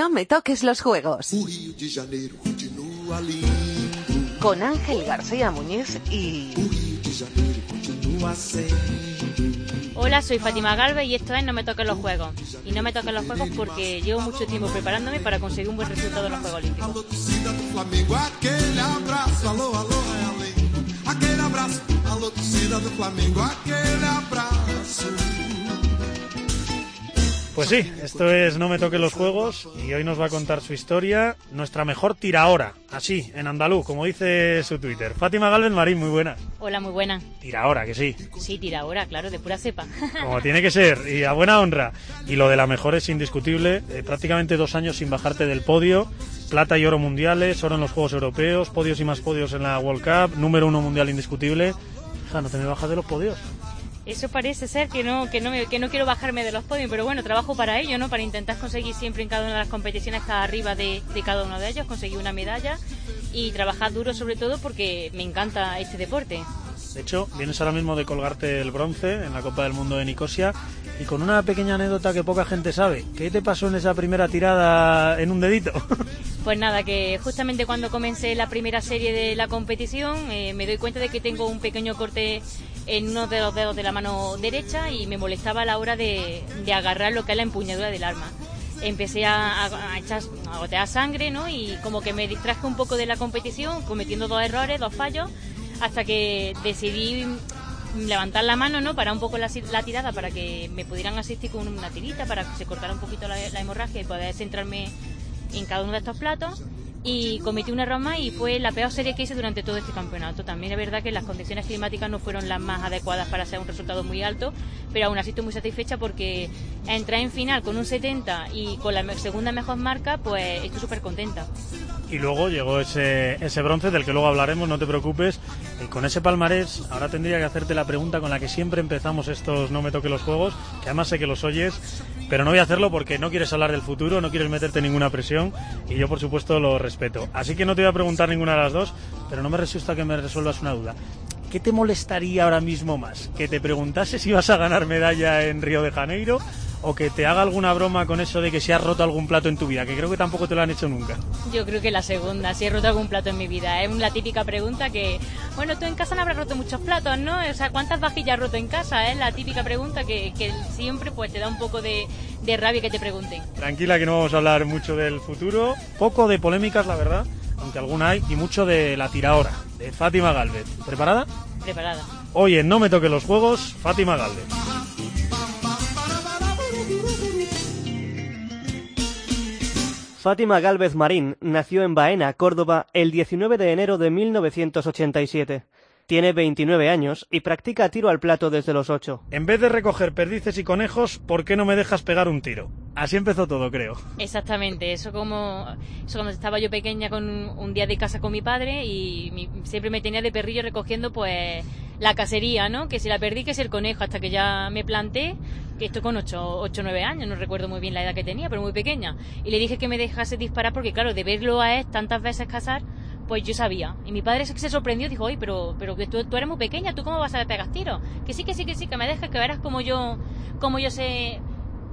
No me toques los juegos. Con Ángel García Muñiz y. Hola, soy Fátima Galvez y esto es No me toquen los juegos. Y no me toquen los juegos porque llevo mucho tiempo preparándome para conseguir un buen resultado en los Juegos Olímpicos. Pues sí, esto es No me toquen los juegos y hoy nos va a contar su historia, nuestra mejor tira ahora, así, en andaluz, como dice su Twitter. Fátima Galvez Marín, muy buena. Hola, muy buena. Tira ahora, que sí, Sí, tira ahora, claro, de pura cepa. como tiene que ser, y a buena honra. Y lo de la mejor es indiscutible, eh, prácticamente dos años sin bajarte del podio, plata y oro mundiales, oro en los Juegos Europeos, podios y más podios en la World Cup, número uno mundial indiscutible. Hija, no te me bajas de los podios. Eso parece ser que no, que no, me- que no quiero bajarme de los podios, pero bueno, trabajo para ello, ¿no? Para intentar conseguir siempre en cada una de las competiciones estar arriba de, de cada uno de ellos, conseguir una medalla y trabajar duro sobre todo porque me encanta este deporte. De hecho, vienes ahora mismo de colgarte el bronce en la Copa del Mundo de Nicosia y con una pequeña anécdota que poca gente sabe. ¿Qué te pasó en esa primera tirada en un dedito? Pues nada, que justamente cuando comencé la primera serie de la competición eh, me doy cuenta de que tengo un pequeño corte en uno de los dedos de la mano derecha y me molestaba a la hora de, de agarrar lo que es la empuñadura del arma. Empecé a, a- a echar, a gotear sangre, ¿no? Y como que me distraje un poco de la competición, cometiendo dos errores, dos fallos, hasta que decidí levantar la mano, ¿no? Para un poco la, tirada, para que me pudieran asistir con una tirita, para que se cortara un poquito la, la hemorragia y poder centrarme en cada uno de estos platos y cometí un error más y fue la peor serie que hice durante todo este campeonato. También es verdad que las condiciones climáticas no fueron las más adecuadas para hacer un resultado muy alto, pero aún así estoy muy satisfecha porque entré en final con un 70 y con la segunda mejor marca, pues estoy súper contenta. Y luego llegó ese, ese bronce del que luego hablaremos, no te preocupes. Y con ese palmarés, ahora tendría que hacerte la pregunta con la que siempre empezamos estos No me toque los juegos, que además sé que los oyes, pero no voy a hacerlo porque no quieres hablar del futuro, no quieres meterte ninguna presión y yo por supuesto lo respeto. Así que no te voy a preguntar ninguna de las dos, pero no me resulta que me resuelvas una duda. ¿Qué te molestaría ahora mismo más? ¿Que te preguntase si vas a ganar medalla en Río de Janeiro? ¿O que te haga alguna broma con eso de que si has roto algún plato en tu vida? Que creo que tampoco te lo han hecho nunca. Yo creo que la segunda, si he roto algún plato en mi vida. Es la típica pregunta que, bueno, tú en casa no habrás roto muchos platos, ¿no? O sea, ¿cuántas vajillas has roto en casa? Es la típica pregunta que, que siempre pues te da un poco de, de rabia que te pregunten. Tranquila que no vamos a hablar mucho del futuro, poco de polémicas la verdad, aunque alguna hay, y mucho de la tiraora, de Fátima Galvez. ¿Preparada? Preparada. Hoy en No me toque los juegos, Fátima Galvez. Fátima Gálvez Marín nació en Baena, Córdoba, el 19 de enero de 1987. Tiene 29 años y practica tiro al plato desde los 8. En vez de recoger perdices y conejos, ¿por qué no me dejas pegar un tiro? Así empezó todo, creo. Exactamente, eso como eso cuando estaba yo pequeña con un, día de casa con mi padre y mi- siempre me tenía de perrillo recogiendo pues la cacería, ¿no? Que si la perdí que es el conejo hasta que ya me planté, que esto con 8 o 9 años, no recuerdo muy bien la edad que tenía, pero muy pequeña. Y le dije que me dejase disparar porque claro, de verlo a él tantas veces cazar, pues yo sabía. Y mi padre se, sorprendió, dijo, oye, pero, pero que tú, tú eres muy pequeña, ¿tú cómo vas a pegar tiros? Que sí, que sí, que sí, que me dejes, que verás como yo, como yo sé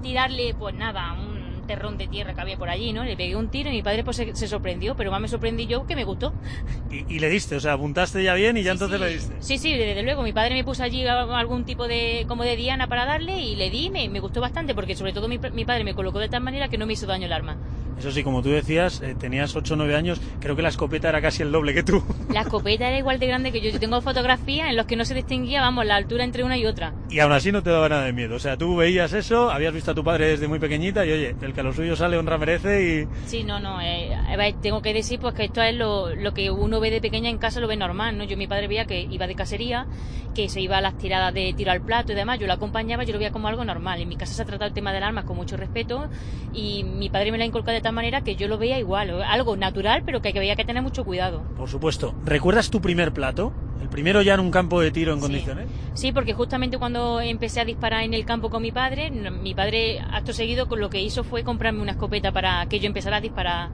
tirarle, pues nada, un terrón de tierra que había por allí, ¿no? Le pegué un tiro y mi padre pues se, se sorprendió, pero más me sorprendí yo que me gustó. Y, y le diste, o sea, apuntaste ya bien y ya entonces sí. le diste. Sí, sí, desde luego. Mi padre me puso allí algún tipo de como de diana para darle y le di, me, me gustó bastante porque sobre todo mi, mi padre me colocó de tal manera que no me hizo daño el arma. Eso sí, como tú decías, eh, tenías 8 o 9 años, creo que la escopeta era casi el doble que tú. La escopeta era igual de grande que yo. Yo tengo fotografías en las que no se distinguía, vamos, la altura entre una y otra. Y aún así no te daba nada de miedo. O sea, tú veías eso, habías visto a tu padre desde muy pequeñita y oye, el que a lo suyo sale honra merece y... Sí, no, no. eh, tengo que decir pues que esto es lo, lo que uno ve de pequeña en casa, lo ve normal, ¿no? Yo mi padre veía que iba de cacería, que se iba a las tiradas de tiro al plato y demás. Yo lo acompañaba, yo lo veía como algo normal. En mi casa se ha tratado el tema del armas con mucho respeto y mi padre me lo ha inculcado de tal manera que yo lo veía igual, algo natural, pero que, había que tener mucho cuidado. Por supuesto. ¿Recuerdas tu primer plato? ¿El primero ya en un campo de tiro en Sí. condiciones? Sí, porque justamente cuando empecé a disparar en el campo con mi padre, mi padre acto seguido con lo que hizo fue comprarme una escopeta para que yo empezara a disparar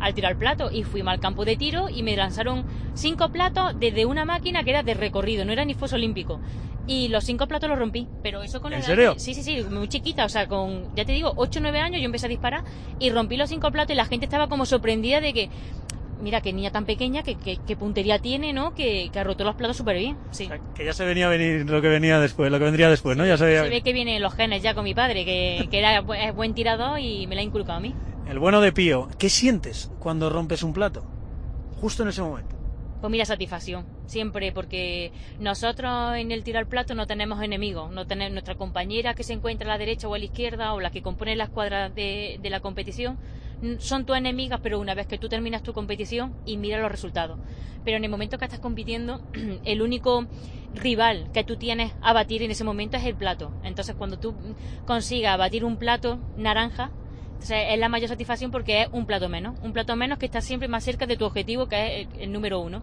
al tiro al plato y fuimos al campo de tiro y me lanzaron cinco platos desde una máquina que era de recorrido, no era ni foso olímpico. y los cinco platos los rompí. Pero eso con ¿En el serio? Sí, sí, sí, muy chiquita, o sea, con, ya te digo, 8 o 9 años yo empecé a disparar y rompí los cinco platos y la gente estaba como sorprendida de que, mira, qué niña tan pequeña, que, que, qué puntería tiene, ¿no? Que, que ha roto los platos súper bien, sí. O sea, que ya se venía a venir lo que venía después, lo que vendría después, ¿no? Ya se ve que vienen los genes ya con mi padre, que, que era es buen tirador y me la ha inculcado a mí. El bueno de Pío, ¿qué sientes cuando rompes un plato? Justo en ese momento. Pues mira, satisfacción, siempre, porque nosotros en el tiro al plato no tenemos enemigos, no tenemos nuestra compañera que se encuentra a la derecha o a la izquierda o la que compone las cuadras de, la competición, son tus enemigas, pero una vez que tú terminas tu competición y miras los resultados. Pero en el momento que estás compitiendo, el único rival que tú tienes a batir en ese momento es el plato. Entonces, cuando tú consigas batir un plato naranja, es la mayor satisfacción porque es un plato menos, un plato menos que está siempre más cerca de tu objetivo, que es el, el número uno.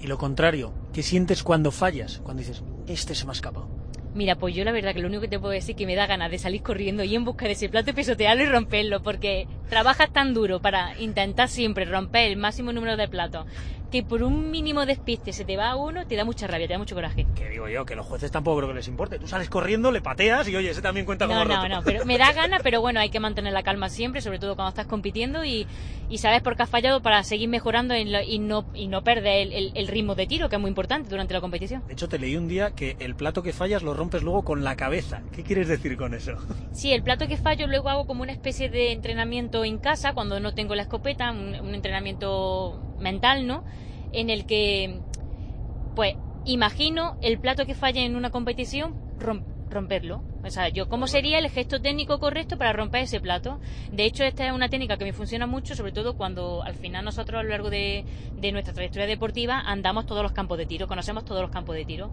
Y lo contrario, ¿qué sientes cuando fallas? Cuando dices, este se me ha escapado. Mira, pues yo la verdad que lo único que te puedo decir es que me da ganas de salir corriendo y en busca de ese plato y pisotearlo y romperlo, porque trabajas tan duro para intentar siempre romper el máximo número de platos, que por un mínimo despiste se te va a uno, te da mucha rabia, te da mucho coraje. Que digo yo, que los jueces tampoco creo que les importe. Tú sales corriendo, le pateas y oye, ese también cuenta como No, no, roto. no, pero me da ganas, pero bueno, hay que mantener la calma siempre, sobre todo cuando estás compitiendo y, y sabes por qué has fallado para seguir mejorando en lo- y, no, y no perder el, el- el ritmo de tiro, que es muy importante durante la competición. De hecho, te leí un día que el plato que fallas lo rompes luego con la cabeza. ¿Qué quieres decir con eso? Sí, el plato que fallo luego hago como una especie de entrenamiento en casa cuando no tengo la escopeta, un, un entrenamiento mental, ¿no? En el que, pues, imagino el plato que falle en una competición romperlo. O sea, yo, ¿cómo sería el gesto técnico correcto para romper ese plato? De hecho, esta es una técnica que me funciona mucho, sobre todo cuando al final nosotros a lo largo de, nuestra trayectoria deportiva andamos todos los campos de tiro, conocemos todos los campos de tiro.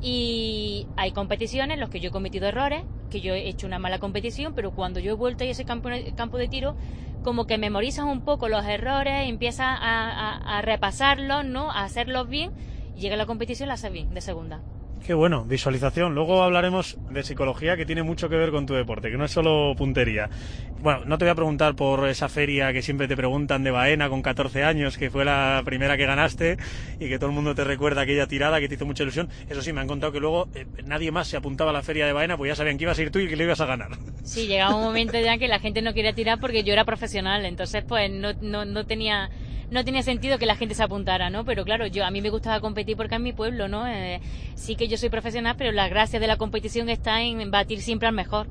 Y hay competiciones en las que yo he cometido errores, que yo he hecho una mala competición, pero cuando yo he vuelto a ese campo, de tiro, como que memorizas un poco los errores, empiezas a repasarlos, ¿no? A hacerlos bien, y llega la competición y la haces bien, de segunda. Qué bueno, visualización. Luego hablaremos de psicología que tiene mucho que ver con tu deporte, que no es solo puntería. Bueno, no te voy a preguntar por esa feria que siempre te preguntan de Baena con 14 años, que fue la primera que ganaste y que todo el mundo te recuerda aquella tirada que te hizo mucha ilusión. Eso sí, me han contado que luego eh, nadie más se apuntaba a la feria de Baena, pues ya sabían que ibas a ir tú y que le ibas a ganar. Sí, llegaba un momento ya que la gente no quería tirar porque yo era profesional, entonces pues no, no, no tenía no tenía sentido que la gente se apuntara, ¿no? Pero claro, yo a mí me gustaba competir porque es mi pueblo, ¿no? Eh, sí que yo soy profesional, pero la gracia de la competición está en batir siempre al mejor.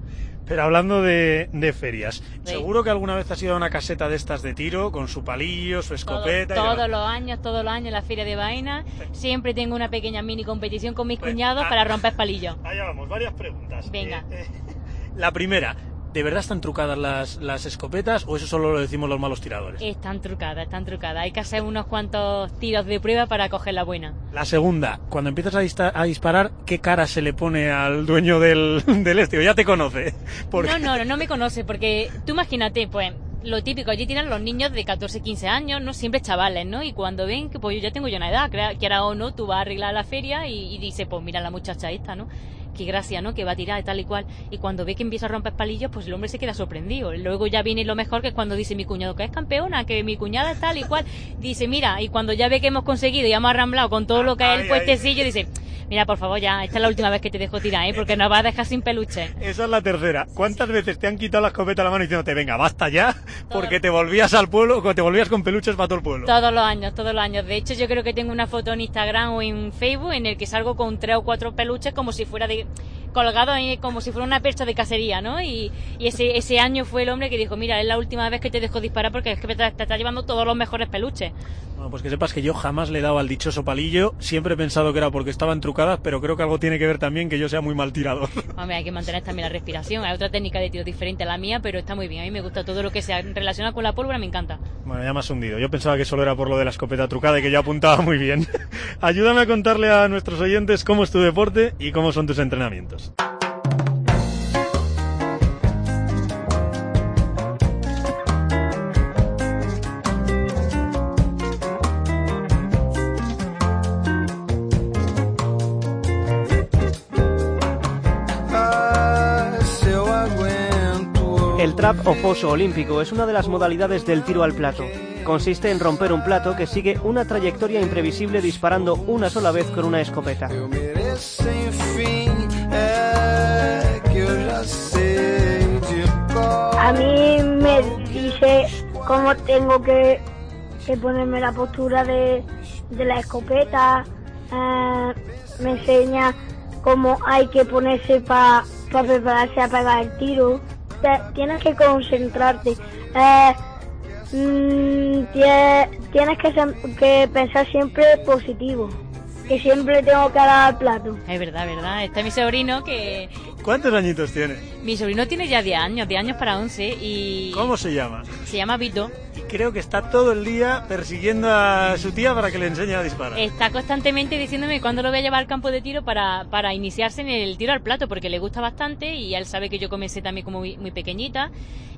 Pero hablando de, de ferias, Sí. seguro que alguna vez has ido a una caseta de estas de tiro con su palillo, su Todo- escopeta. y todos los años, todos los años en la feria de vaina, siempre tengo una pequeña mini competición con mis Pues, cuñados ah. para romper palillos. Allá vamos, varias preguntas. Venga. Eh, eh, la primera, ¿de verdad están trucadas las, las escopetas o eso solo lo decimos los malos tiradores? Están trucadas, están trucadas. Hay que hacer unos cuantos tiros de prueba para coger la buena. La segunda, cuando empiezas a, disparar, ¿qué cara se le pone al dueño del, del este? O ya te conoce. Porque- No, no, no, no me conoce, porque tú imagínate, pues, lo típico, allí tiran los niños de 14, 15 años, ¿no? Siempre chavales, ¿no? Y cuando ven que, pues, yo ya tengo yo una edad, crea- quiera o no, tú vas a arreglar la feria y, y dice, pues, mira la muchacha esta, ¿no? Qué gracia, ¿no? Que va a tirar y tal y cual. Y cuando ve que empieza a romper palillos, pues el hombre se queda sorprendido. Luego ya viene lo mejor, que es cuando dice mi cuñado que es campeona, que mi cuñada es tal y cual. Dice, mira, y cuando ya ve que hemos conseguido y hemos arramblado con todo lo que es el puestecillo, dice, mira, por favor, ya, esta es la última vez que te dejo tirar, ¿eh? Porque nos vas a dejar sin peluche. Esa es la tercera. ¿Cuántas veces te han quitado la escopeta a la mano diciéndote, venga, basta ya? Porque te volvías al pueblo, o te volvías con peluches para todo el pueblo. Todos los años, todos los años. De hecho, yo creo que tengo una foto en Instagram o en Facebook en el que salgo con tres o cuatro peluches como si fuera de colgado ahí, como si fuera una percha de cacería, ¿no? Y, y ese, ese año fue el hombre que dijo, mira, es la última vez que te dejo disparar porque es que te, te estás llevando todos los mejores peluches. Bueno, pues que sepas que yo jamás le he dado al dichoso palillo. Siempre he pensado que era porque estaban trucadas, pero creo que algo tiene que ver también que yo sea muy mal tirador. Hombre, hay que mantener también la respiración. Hay otra técnica de tiro diferente a la mía, pero está muy bien. A mí me gusta todo lo que sea relacionado con la pólvora, me encanta. Bueno, ya me has hundido. Yo pensaba que solo era por lo de la escopeta trucada y que yo apuntaba muy bien. Ayúdame a contarle a nuestros oyentes cómo es tu deporte y cómo son tus entrenamientos. El trap o foso olímpico es una de las modalidades del tiro al plato. Consiste en romper un plato que sigue una trayectoria imprevisible disparando una sola vez con una escopeta. A mí me dice cómo tengo que, que ponerme la postura de, de la escopeta, eh, me enseña cómo hay que ponerse para prepararse a pegar el tiro. Tienes que concentrarte. Eh, mm, tie- tienes que, que pensar siempre positivo, que siempre tengo que dar al plato. Es verdad, verdad. Está mi sobrino que... ¿Cuántos añitos tiene? Mi sobrino tiene ya 10 años, 10 años para 11 y... ¿Cómo se llama? Se llama Vito. Y creo que está todo el día persiguiendo a su tía para que le enseñe a disparar. Está constantemente diciéndome cuándo lo voy a llevar al campo de tiro para, para iniciarse en el tiro al plato, porque le gusta bastante y él sabe que yo comencé también como muy, muy pequeñita.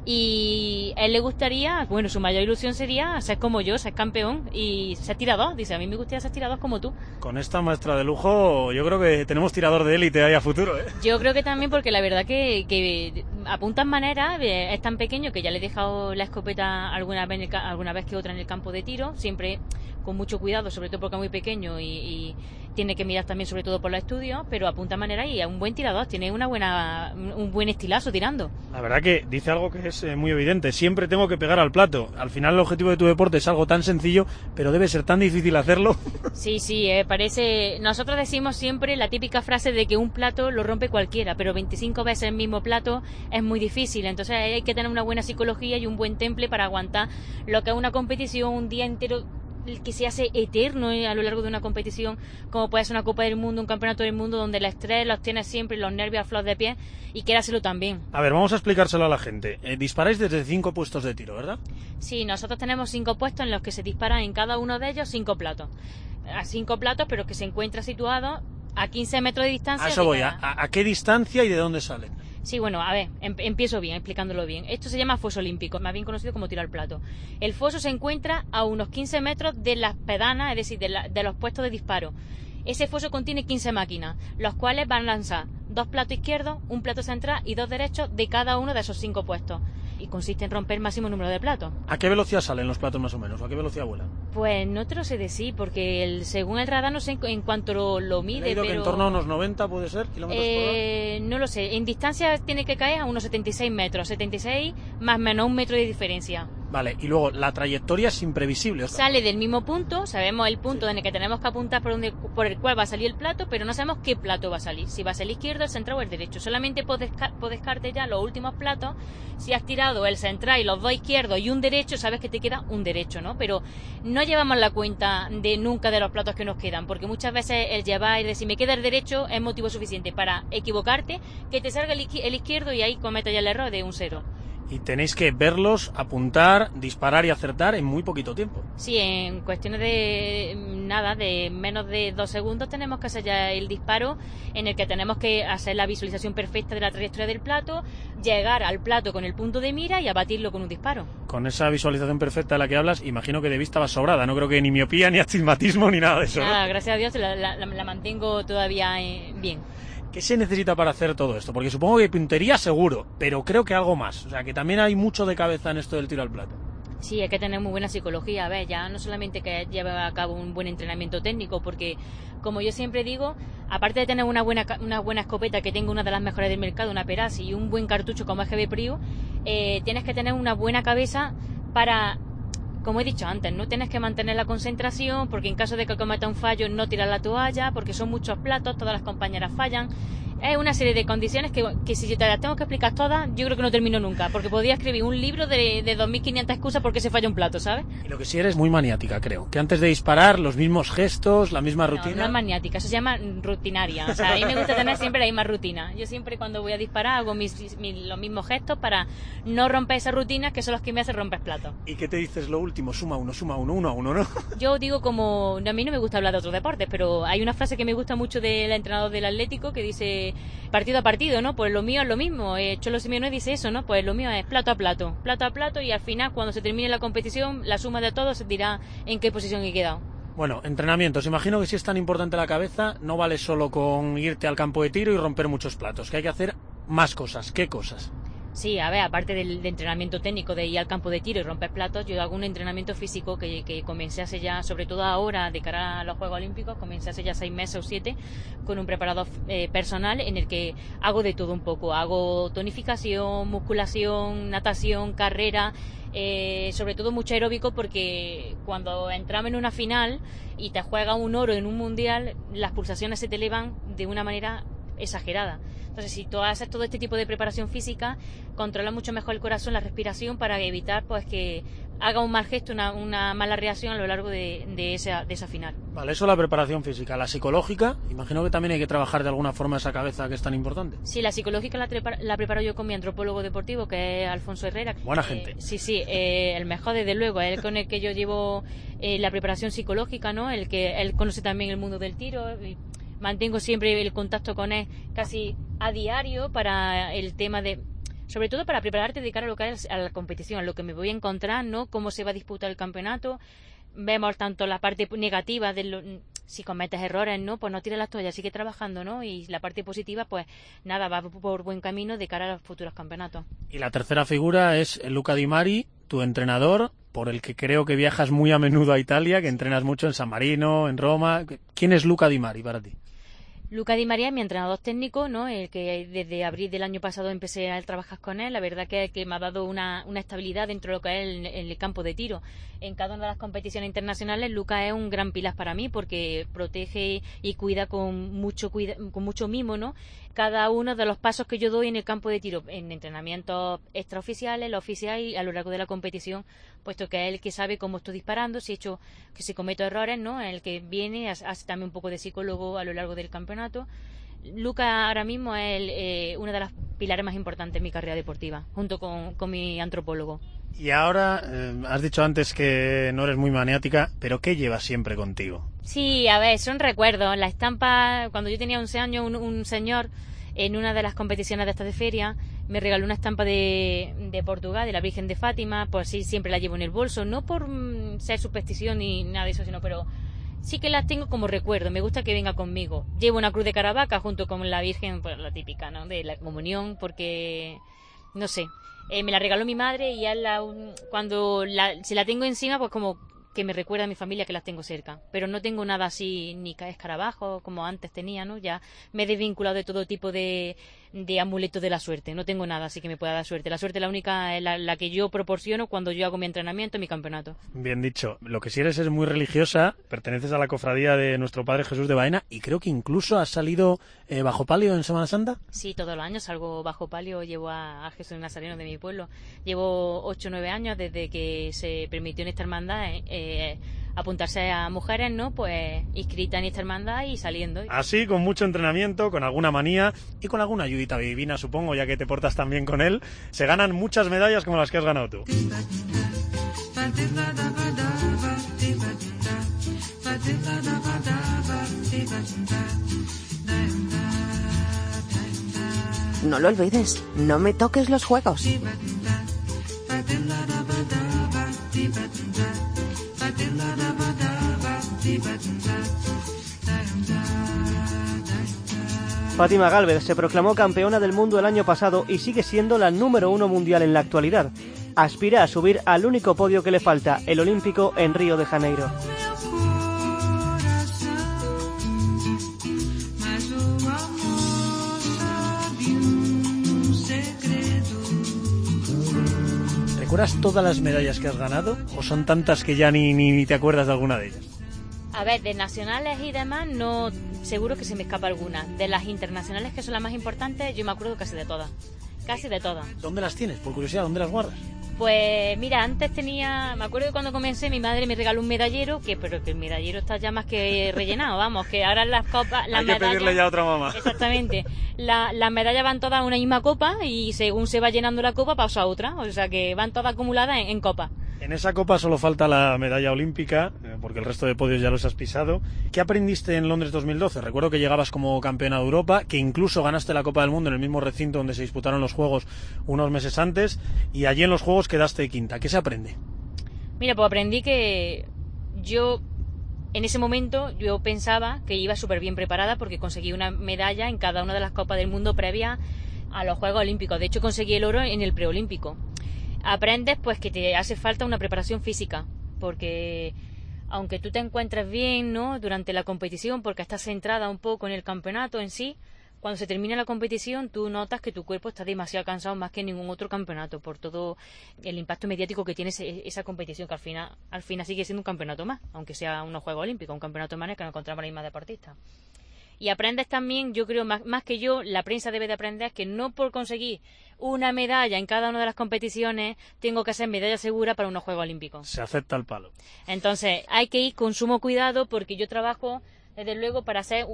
Y a él le gustaría, bueno, su mayor ilusión sería ser como yo, ser campeón y ser tirador. Dice, a mí me gustaría ser tirador como tú. Con esta maestra de lujo, yo creo que tenemos tirador de élite ahí a futuro, ¿eh? Yo creo que también porque la verdad que, que apuntan maneras, eh, es tan pequeño que ya le he dejado la escopeta alguna vez, alguna vez que otra en el campo de tiro, siempre con mucho cuidado, sobre todo porque es muy pequeño y, y tiene que mirar también sobre todo por los estudios, pero apunta manera y es un buen tirador, tiene una buena, un buen estilazo tirando. La verdad que dice algo que es eh, muy evidente. Siempre tengo que pegar al plato. Al final el objetivo de tu deporte es algo tan sencillo, pero debe ser tan difícil hacerlo. Sí, sí, eh, parece. Nosotros decimos siempre la típica frase de que un plato lo rompe cualquiera, pero 25 veces el mismo plato es muy difícil. Entonces hay que tener una buena psicología y un buen temple para aguantar lo que es una competición un día entero que se hace eterno eh, a lo largo de una competición, como puede ser una Copa del Mundo, un Campeonato del Mundo, donde el estrés los tienes siempre, los nervios a flor de pie, y hacerlo también. A ver, vamos a explicárselo a la gente. Eh, disparáis desde cinco puestos de tiro, ¿verdad? Sí, nosotros tenemos cinco puestos en los que se disparan en cada uno de ellos cinco platos. A cinco platos, pero que se encuentra situado a 15 metros de distancia. A eso voy. ¿A, a qué distancia y de dónde salen? Sí, bueno, a ver, em- empiezo bien, explicándolo bien. Esto se llama foso olímpico, más bien conocido como tiro al plato. El foso se encuentra a unos 15 metros de las pedanas, es decir, de, de los puestos de disparo. Ese foso contiene 15 máquinas, los cuales van a lanzar dos platos izquierdos, un plato central y dos derechos de cada uno de esos cinco puestos. Consiste en romper el máximo número de platos. ¿A qué velocidad salen los platos más o menos? ¿O a qué velocidad vuelan? Pues no te lo sé decir, porque el- según el radar no sé en, en cuanto lo, mide, leído pero... que en torno a unos 90 puede ser kilómetros por hora. Eh, no lo sé. En distancia tiene que caer a unos 76 metros. 76 más o menos un metro de diferencia. Vale, y luego la trayectoria es imprevisible. Sale del mismo punto, sabemos el punto en el que tenemos que apuntar por, donde, por el cual va a salir el plato, pero no sabemos qué plato va a salir. Si va a ser el izquierdo, el central o el derecho. Solamente por, desca- por descarte ya los últimos platos. Si has tirado el central y los dos izquierdos y un derecho, sabes que te queda un derecho, ¿no? Pero no llevamos la cuenta de nunca de los platos que nos quedan, porque muchas veces el llevar y decir me queda el derecho es motivo suficiente para equivocarte, que te salga el izquierdo y ahí cometas ya el error de un cero. Y tenéis que verlos, apuntar, disparar y acertar en muy poquito tiempo. Sí, en cuestiones de mm, nada, de menos de dos segundos tenemos que hacer ya el disparo en el que tenemos que hacer la visualización perfecta de la trayectoria del plato, llegar al plato con el punto de mira y abatirlo con un disparo. Con esa visualización perfecta de la que hablas, imagino que de vista vas sobrada. No creo que ni miopía, ni astigmatismo, ni nada de eso. gracias a Dios la, la- la- la mantengo todavía eh, bien. ¿Qué se necesita para hacer todo esto? Porque supongo que puntería seguro, pero creo que algo más. O sea, que también hay mucho de cabeza en esto del tiro al plato. Sí, hay que tener muy buena psicología, a ver, ya no solamente que lleve a cabo un buen entrenamiento técnico, porque como yo siempre digo, aparte de tener una buena una buena escopeta que tenga una de las mejores del mercado, una Perazzi y un buen cartucho como es GB eh, tienes que tener una buena cabeza para como he dicho antes, no tienes que mantener la concentración porque en caso de que cometa un fallo no tirar la toalla, porque son muchos platos, todas las compañeras fallan. Es una serie de condiciones que, que si yo te las tengo que explicar todas, yo creo que no termino nunca, porque podría escribir un libro de, de 2.500 excusas porque se falla un plato, ¿sabes? Y lo que sí eres muy maniática, creo. Que antes de disparar, los mismos gestos, la misma No, rutina. no es maniática, eso se llama rutinaria. O sea, a mí me gusta tener siempre la misma rutina. Yo siempre cuando voy a disparar hago mis, mis- los mismos gestos para no romper esas rutinas que son los que me hacen romper platos. ¿Y qué te dices lo último? Suma uno, suma uno, uno a uno, ¿no? Yo digo como, a mí no me gusta hablar de otros deportes, pero hay una frase que me gusta mucho del entrenador del Atlético que dice partido a partido, ¿no? Pues lo mío es lo mismo. Eh, Cholo Simeone dice eso, ¿no? Pues lo mío es plato a plato, plato a plato y al final cuando se termine la competición la suma de todos se dirá en qué posición he quedado. Bueno, entrenamientos. Imagino que si es tan importante la cabeza, no vale solo con irte al campo de tiro y romper muchos platos, que hay que hacer más cosas. ¿Qué cosas? Sí, a ver, aparte del, de entrenamiento técnico de ir al campo de tiro y romper platos, yo hago un entrenamiento físico que, que comencé hace ya, sobre todo ahora, de cara a los Juegos Olímpicos, comencé hace ya seis meses o siete, con un preparador eh, personal en el que hago de todo un poco. Hago tonificación, musculación, natación, carrera, eh, sobre todo mucho aeróbico porque cuando entramos en una final y te juega un oro en un mundial, las pulsaciones se te elevan de una manera exagerada. Entonces, si tú haces todo este tipo de preparación física, controla mucho mejor el corazón, la respiración, para evitar pues que haga un mal gesto, una, una mala reacción a lo largo de, de, esa, de esa final. Vale, eso es la preparación física. La psicológica, imagino que también hay que trabajar de alguna forma esa cabeza que es tan importante. Sí, la psicológica la, la preparo yo con mi antropólogo deportivo, que es Alfonso Herrera. Buena eh, gente. Sí, sí, eh, el mejor desde luego, el con el que yo llevo eh, la preparación psicológica, ¿no? El que él conoce también el mundo del tiro. Y, mantengo siempre el contacto con él casi a diario para el tema de sobre todo para prepararte de cara a lo que es a la competición, lo que me voy a encontrar, ¿no? Cómo se va a disputar el campeonato. Vemos tanto la parte negativa de lo, si cometes errores, ¿no? Pues no tires las toallas, sigue trabajando, ¿no? Y la parte positiva, pues nada, va por buen camino de cara a los futuros campeonatos. Y la tercera figura es Luca Di Mari, tu entrenador, por el que creo que viajas muy a menudo a Italia, que entrenas mucho en San Marino, en Roma. ¿Quién es Luca Di Mari para ti? Luca Di María es mi entrenador técnico, ¿no? El que desde abril del año pasado empecé a trabajar con él. La verdad que, que me ha dado una, una, estabilidad dentro de lo que es el, el, campo de tiro. En cada una de las competiciones internacionales, Luca es un gran pilar para mí porque protege y cuida con mucho, cuida, con mucho mimo, ¿no? Cada uno de los pasos que yo doy en el campo de tiro, en entrenamientos extraoficiales, la oficial y a lo largo de la competición, puesto que es el que sabe cómo estoy disparando, si he hecho, que si cometo errores, ¿no? El que viene, hace también un poco de psicólogo a lo largo del campeonato. Luca ahora mismo es el, eh, una de las pilares más importantes en mi carrera deportiva, junto con, con mi antropólogo. Y ahora, eh, has dicho antes que no eres muy maniática, pero ¿qué llevas siempre contigo? Sí, a ver, son recuerdos. La estampa, cuando yo tenía 11 años, un, un señor en una de las competiciones de esta de feria me regaló una estampa de, de, Portugal, de la Virgen de Fátima, pues sí, siempre la llevo en el bolso, no por mm, ser superstición ni nada de eso, sino pero sí que las tengo como recuerdo, me gusta que venga conmigo. Llevo una cruz de caravaca junto con la Virgen, pues la típica, ¿no? De la comunión, porque, no sé, eh, me la regaló mi madre y ya la, cuando la, si la tengo encima, pues como que me recuerda a mi familia que las tengo cerca. Pero no tengo nada así, ni escarabajo como antes tenía, ¿no? Ya me he desvinculado de todo tipo de, de amuletos de la suerte. No tengo nada así que me pueda dar suerte. La suerte la única es la, la, que yo proporciono cuando yo hago mi entrenamiento, mi campeonato. Bien dicho. Lo que si eres es muy religiosa, perteneces a la cofradía de nuestro Padre Jesús de Baena y creo que incluso has salido eh, bajo palio en Semana Santa. Sí, todos los años salgo bajo palio, llevo a, a Jesús Nazareno de mi pueblo. Llevo 8 o 9 años desde que se permitió en esta hermandad. Eh, apuntarse a mujeres, ¿no? Pues inscritas en esta hermandad y saliendo. Así, con mucho entrenamiento, con alguna manía y con alguna ayudita divina, supongo, ya que te portas tan bien con él, se ganan muchas medallas como las que has ganado tú. No lo olvides, no me toques los juegos. Fátima Galvez se proclamó campeona del mundo el año pasado y sigue siendo la número uno mundial en la actualidad. Aspira a subir al único podio que le falta, el olímpico en Río de Janeiro. ¿Recuerdas todas las medallas que has ganado? ¿O son tantas que ya ni, ni, ni te acuerdas de alguna de ellas? A ver, de nacionales y demás, no seguro que se me escapa alguna. De las internacionales, que son las más importantes, yo me acuerdo casi de todas. Casi de todas. ¿Dónde las tienes? Por curiosidad, ¿dónde las guardas? Pues mira, antes tenía, me acuerdo que cuando comencé mi madre me regaló un medallero, que pero que el medallero está ya más que rellenado, vamos, que ahora las copas, las Hay que medallas, pedirle ya a otra mamá. Exactamente. La, las medallas van todas a una misma copa y según se va llenando la copa pasa a otra, o sea que van todas acumuladas en, en copas. En esa copa solo falta la medalla olímpica, eh, porque el resto de podios ya los has pisado. ¿Qué aprendiste en Londres 2012? Recuerdo que llegabas como campeona de Europa, que incluso ganaste la Copa del Mundo en el mismo recinto donde se disputaron los Juegos unos meses antes, y allí en los Juegos quedaste quinta. ¿Qué se aprende? Mira, pues aprendí que yo en ese momento yo pensaba que iba súper bien preparada porque conseguí una medalla en cada una de las Copas del Mundo previas a los Juegos Olímpicos. De hecho, conseguí el oro en el preolímpico. Aprendes pues que te hace falta una preparación física, porque aunque tú te encuentres bien, ¿no? Durante la competición, porque estás centrada un poco en el campeonato en sí, cuando se termina la competición tú notas que tu cuerpo está demasiado cansado más que en ningún otro campeonato por todo el impacto mediático que tiene esa competición que al final al final sigue siendo un campeonato más aunque sea unos Juegos Olímpicos un campeonato más en el que nos encontramos las mismas deportistas y aprendes también, yo creo, más, más que yo, la prensa debe de aprender que no por conseguir una medalla en cada una de las competiciones tengo que ser medalla segura para unos Juegos Olímpicos. Se acepta el palo. Entonces, hay que ir con sumo cuidado porque yo trabajo, desde luego, para hacer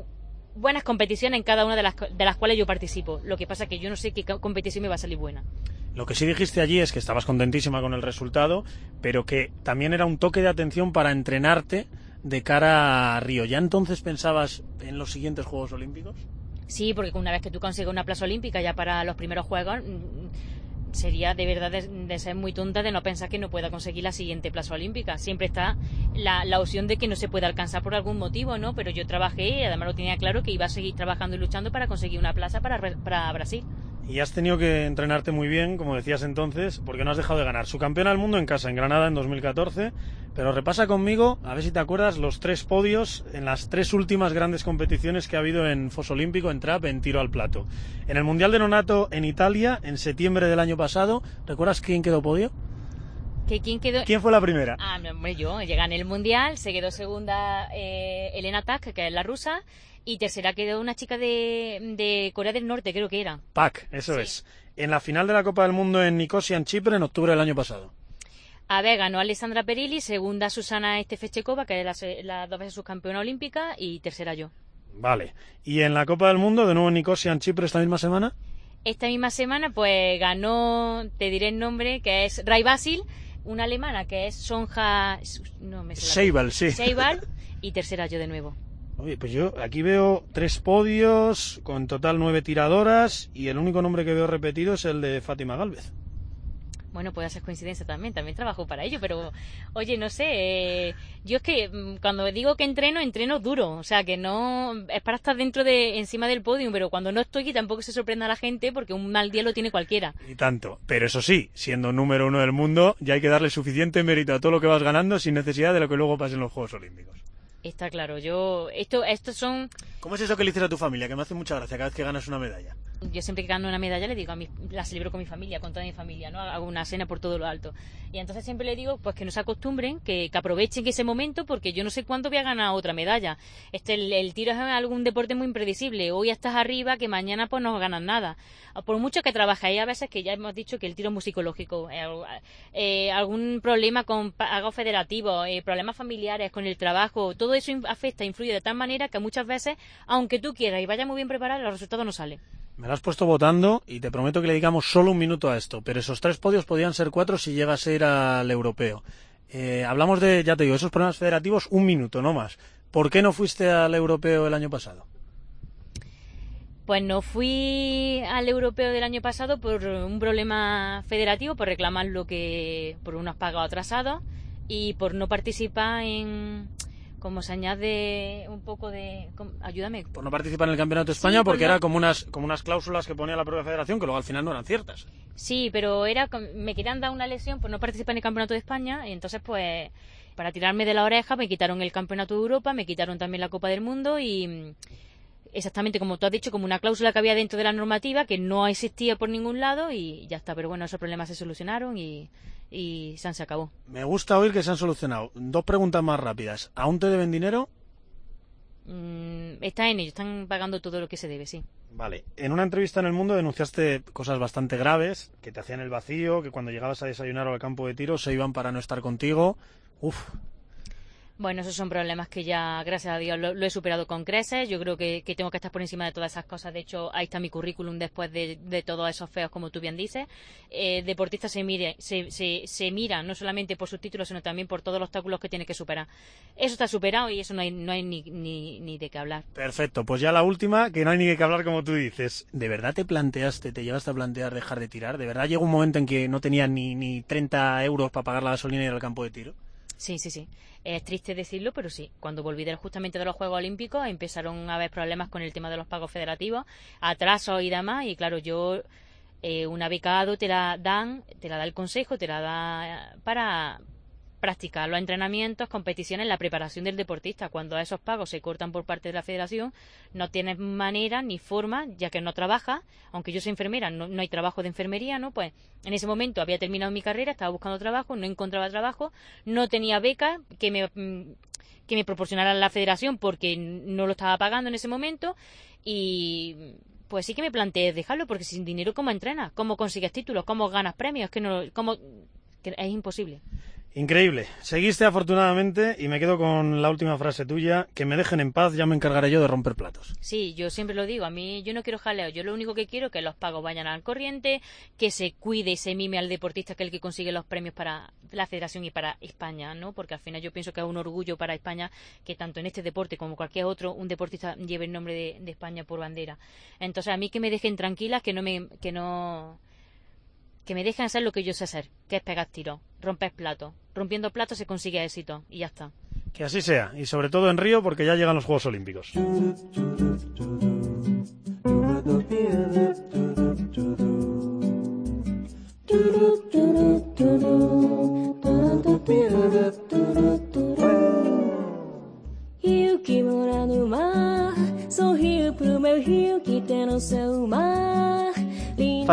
buenas competiciones en cada una de las, de las cuales yo participo. Lo que pasa es que yo no sé qué co- competición me va a salir buena. Lo que sí dijiste allí es que estabas contentísima con el resultado, pero que también era un toque de atención para entrenarte de cara a Río. ¿Ya entonces pensabas en los siguientes Juegos Olímpicos? Sí, porque una vez que tú consigues una plaza olímpica ya para los primeros Juegos, mm, sería de verdad de, ser muy tonta de no pensar que no pueda conseguir la siguiente plaza olímpica. Siempre está la, la opción de que no se pueda alcanzar por algún motivo, ¿no? Pero yo trabajé y además lo tenía claro que iba a seguir trabajando y luchando para conseguir una plaza para, para Brasil. Y has tenido que entrenarte muy bien, como decías entonces, porque no has dejado de ganar. Su campeona del mundo en casa, en Granada, en 2014. Pero repasa conmigo, a ver si te acuerdas, los tres podios en las tres últimas grandes competiciones que ha habido en Foso Olímpico, en trap, en tiro al plato. En el Mundial de Nonato en Italia, en septiembre del año pasado, ¿recuerdas quién quedó podio? ¿Que ¿Quién quedó? ¿Quién fue la primera? Ah, no, hombre, yo. Llegué en el Mundial, se quedó segunda eh, Elena Tak, que es la rusa, y tercera quedó una chica de, de Corea del Norte, creo que era. PAC, eso Sí. es. En la final de la Copa del Mundo en Nicosia, en Chipre, en octubre del año pasado. A ver, ganó Alessandra Perilli, segunda Susana Estefechekova, que es la, la dos veces subcampeona olímpica, y tercera yo. Vale. Y en la Copa del Mundo, de nuevo en Nicosia, en Chipre, esta misma semana. Esta misma semana, pues ganó, te diré el nombre, que es Ray Basil, una alemana que es Sonja. No me sé Seibal, sí. Seibal, y tercera yo de nuevo. Oye, pues yo aquí veo tres podios, con total nueve tiradoras, y el único nombre que veo repetido es el de Fátima Galvez. Bueno, puede ser coincidencia también, también trabajo para ello, pero oye, no sé, eh, yo es que mm, cuando digo que entreno, entreno duro, o sea, que no es para estar dentro de encima del podio, pero cuando no estoy, tampoco se sorprenda a la gente porque un mal día lo tiene cualquiera. Y tanto. Pero eso sí, siendo número uno del mundo, ya hay que darle suficiente mérito a todo lo que vas ganando sin necesidad de lo que luego pase en los Juegos Olímpicos. Está claro, yo esto estos son ¿Cómo es eso que le dices a tu familia? Que me hace mucha gracia cada vez que ganas una medalla. Yo siempre que gano una medalla le digo a mi, la celebro con mi familia, con toda mi familia, ¿no? Hago una cena por todo lo alto. Y entonces siempre le digo pues que no se acostumbren, que, que aprovechen ese momento porque yo no sé cuándo voy a ganar otra medalla. Este el, tiro es algún deporte muy impredecible. Hoy estás arriba que mañana pues no ganas nada. Por mucho que trabajáis a veces que ya hemos dicho que el tiro es muy psicológico, eh, eh, algún problema con pagos federativos, eh, problemas familiares con el trabajo, todo eso afecta, influye de tal manera que muchas veces, aunque tú quieras y vayas muy bien preparado, los resultados no salen. Me lo has puesto votando y te prometo que le dedicamos solo un minuto a esto, pero esos tres podios podían ser cuatro si llegas a ir al europeo. Eh, hablamos de, ya te digo, esos problemas federativos, un minuto, no más. ¿Por qué no fuiste al europeo el año pasado? Pues no fui al europeo del año pasado por un problema federativo, por reclamar lo que por unos pagos atrasados y por no participar en como se añade un poco de ayúdame Por no participar en el Campeonato de Sí, España por porque no- era como unas, como unas cláusulas que ponía la propia federación que luego al final no eran ciertas. Sí, pero era me querían dar una lesión por no participar en el Campeonato de España y entonces pues para tirarme de la oreja me quitaron el Campeonato de Europa, me quitaron también la Copa del Mundo y exactamente como tú has dicho, como una cláusula que había dentro de la normativa que no existía por ningún lado y ya está, pero bueno, esos problemas se solucionaron y, y se han se acabó. Me gusta oír que se han solucionado. Dos preguntas más rápidas. ¿Aún te deben dinero? Mm, está en ello, están pagando todo lo que se debe, sí. Vale. En una entrevista en El Mundo denunciaste cosas bastante graves, que te hacían el vacío, que cuando llegabas a desayunar o al campo de tiro se iban para no estar contigo. Uf, Bueno, esos son problemas que ya, gracias a Dios, lo, he superado con creces. Yo creo que, tengo que estar por encima de todas esas cosas. De hecho, ahí está mi currículum después de, de todos esos feos, como tú bien dices. Eh, deportista se, mire, se, se, mira no solamente por sus títulos, sino también por todos los obstáculos que tiene que superar. Eso está superado y eso no hay, no hay ni, ni, ni de qué hablar. perfecto. Pues ya la última, que no hay ni que hablar como tú dices. ¿De verdad te planteaste, te llevaste a plantear dejar de tirar? ¿De verdad llegó un momento en que no tenías ni, ni 30 euros para pagar la gasolina y ir al campo de tiro? Sí, sí, sí. Es triste decirlo, pero sí. Cuando volví de- justamente de los Juegos Olímpicos empezaron a haber problemas con el tema de los pagos federativos, atrasos y demás. Y claro, yo eh, una beca ADO te la dan, te la da el consejo, te la da para practicar los entrenamientos, competiciones, la preparación del deportista. Cuando esos pagos se cortan por parte de la federación, no tienes manera ni forma, ya que no trabajas, aunque yo soy enfermera, no, no hay trabajo de enfermería, ¿no? Pues en ese momento había terminado mi carrera, estaba buscando trabajo, no encontraba trabajo, no tenía beca que me, mm, que me proporcionara la federación porque no lo estaba pagando en ese momento. Y pues sí que me planteé dejarlo porque sin dinero cómo entrenas, cómo consigues títulos, cómo ganas premios, que no, cómo, que es imposible. Increíble. Seguiste afortunadamente y me quedo con la última frase tuya, que me dejen en paz, ya me encargaré yo de romper platos. Sí, yo siempre lo digo, a mí yo no quiero jaleo, yo lo único que quiero es que los pagos vayan al corriente, que se cuide y se mime al deportista que es el que consigue los premios para la federación y para España, ¿no? Porque al final yo pienso que es un orgullo para España que tanto en este deporte como cualquier otro, un deportista lleve el nombre de, de España por bandera. Entonces a mí que me dejen tranquilas, que no me, que no, que me dejen hacer lo que yo sé hacer, que es pegar tiros, romper platos. Rompiendo platos se consigue éxito y ya está. Que así sea, y sobre todo en Río porque ya llegan los Juegos Olímpicos.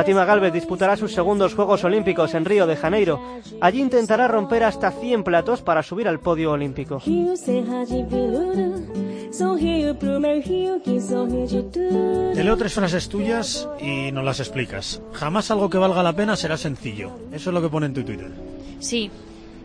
Fátima Galvez disputará sus segundos Juegos Olímpicos en Río de Janeiro. Allí intentará romper hasta 100 platos para subir al podio olímpico. Te leo tres frases tuyas y nos las explicas. Jamás algo que valga la pena será sencillo. Eso es lo que pone en tu Twitter. Sí,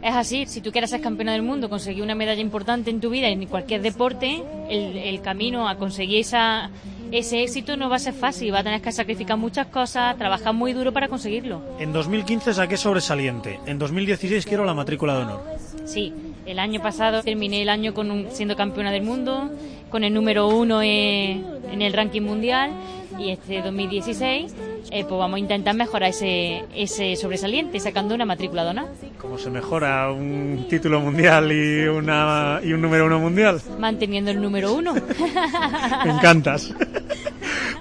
es así. Si tú quieres ser campeona del mundo, conseguir una medalla importante en tu vida en cualquier deporte, el, el camino a conseguir esa, ese éxito no va a ser fácil. Va a tener que sacrificar muchas cosas, trabajar muy duro para conseguirlo. En 2015 saqué sobresaliente. En 2016 quiero la matrícula de honor. Sí, el año pasado terminé el año con un- siendo campeona del mundo, con el número uno en, en el ranking mundial y este 2016 eh, pues vamos a intentar mejorar ese, ese sobresaliente sacando una matrícula honor. ¿Cómo se mejora un título mundial y, una, y un número uno mundial? manteniendo el número uno. Me encantas.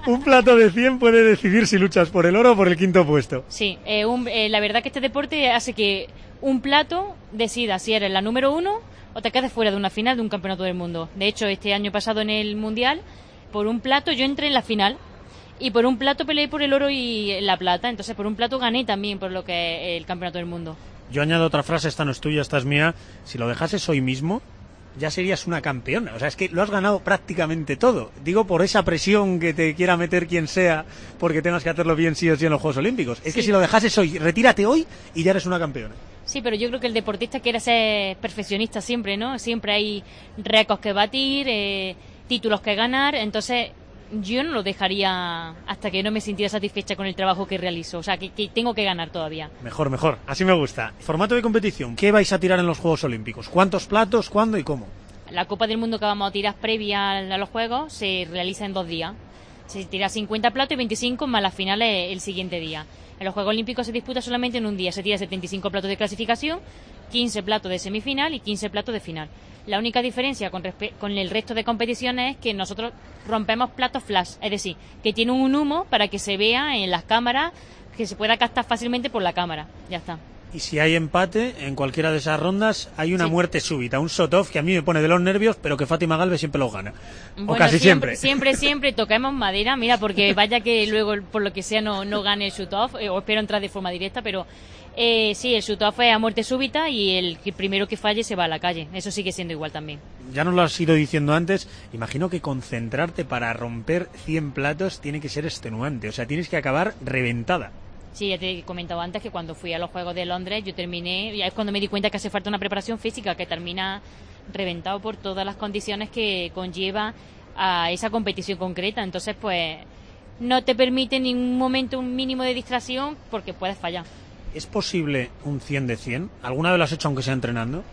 un plato de 100 puede decidir si luchas por el oro o por el quinto puesto. Sí, eh, un- eh, la verdad que este deporte hace que un plato decida si eres la número uno o te quedes fuera de una final de un campeonato del mundo. De hecho, este año pasado en el Mundial, por un plato yo entré en la final y por un plato peleé por el oro y la plata. Entonces, por un plato gané también por lo que es el campeonato del mundo. Yo añado otra frase, esta no es tuya, esta es mía. Si lo dejases hoy mismo, ya serías una campeona. O sea, es que lo has ganado prácticamente todo. Digo por esa presión que te quiera meter quien sea porque tengas que hacerlo bien sí o sí en los Juegos Olímpicos. Es que si lo dejases hoy, retírate hoy y ya eres una campeona. Sí, pero yo creo que el deportista quiere ser perfeccionista siempre, ¿no? Siempre hay récords que batir, eh, títulos que ganar, entonces yo no lo dejaría hasta que no me sintiera satisfecha con el trabajo que realizo, o sea, que, que tengo que ganar todavía. Mejor, mejor. Así me gusta. Formato de competición. ¿Qué vais a tirar en los Juegos Olímpicos? ¿Cuántos platos? ¿Cuándo y cómo? La Copa del Mundo que vamos a tirar previa a los Juegos se realiza en dos días. Se tira 50 platos y 25 más las finales el siguiente día. En los Juegos Olímpicos se disputa solamente en un día. Se tira 75 platos de clasificación, 15 platos de semifinal y 15 platos de final. La única diferencia con, con el resto de competiciones es que nosotros rompemos platos flash, es decir, que tienen un humo para que se vea en las cámaras, que se pueda captar fácilmente por la cámara. Ya está. Y si hay empate en cualquiera de esas rondas, hay una Sí. muerte súbita, un shot-off que a mí me pone de los nervios, pero que Fátima Galvez siempre lo gana. o Bueno, casi siempre. Siempre, siempre toquemos madera, mira, porque vaya que luego, por lo que sea, no, no gane el shoot-off, eh, o espero entrar de forma directa, pero eh, sí, el shoot-off es a muerte súbita y el primero que falle se va a la calle. Eso sigue siendo igual también. Ya nos lo has ido diciendo antes, imagino que concentrarte para romper 100 platos tiene que ser extenuante, o sea, tienes que acabar reventada. Sí, ya te he comentado antes que cuando fui a los Juegos de Londres yo terminé, ya es cuando me di cuenta que hace falta una preparación física que termina reventado por todas las condiciones que conlleva a esa competición concreta. Entonces, pues no te permite en ningún momento un mínimo de distracción porque puedes fallar. ¿Es posible un 100 de 100? ¿Alguna vez lo has hecho aunque sea entrenando?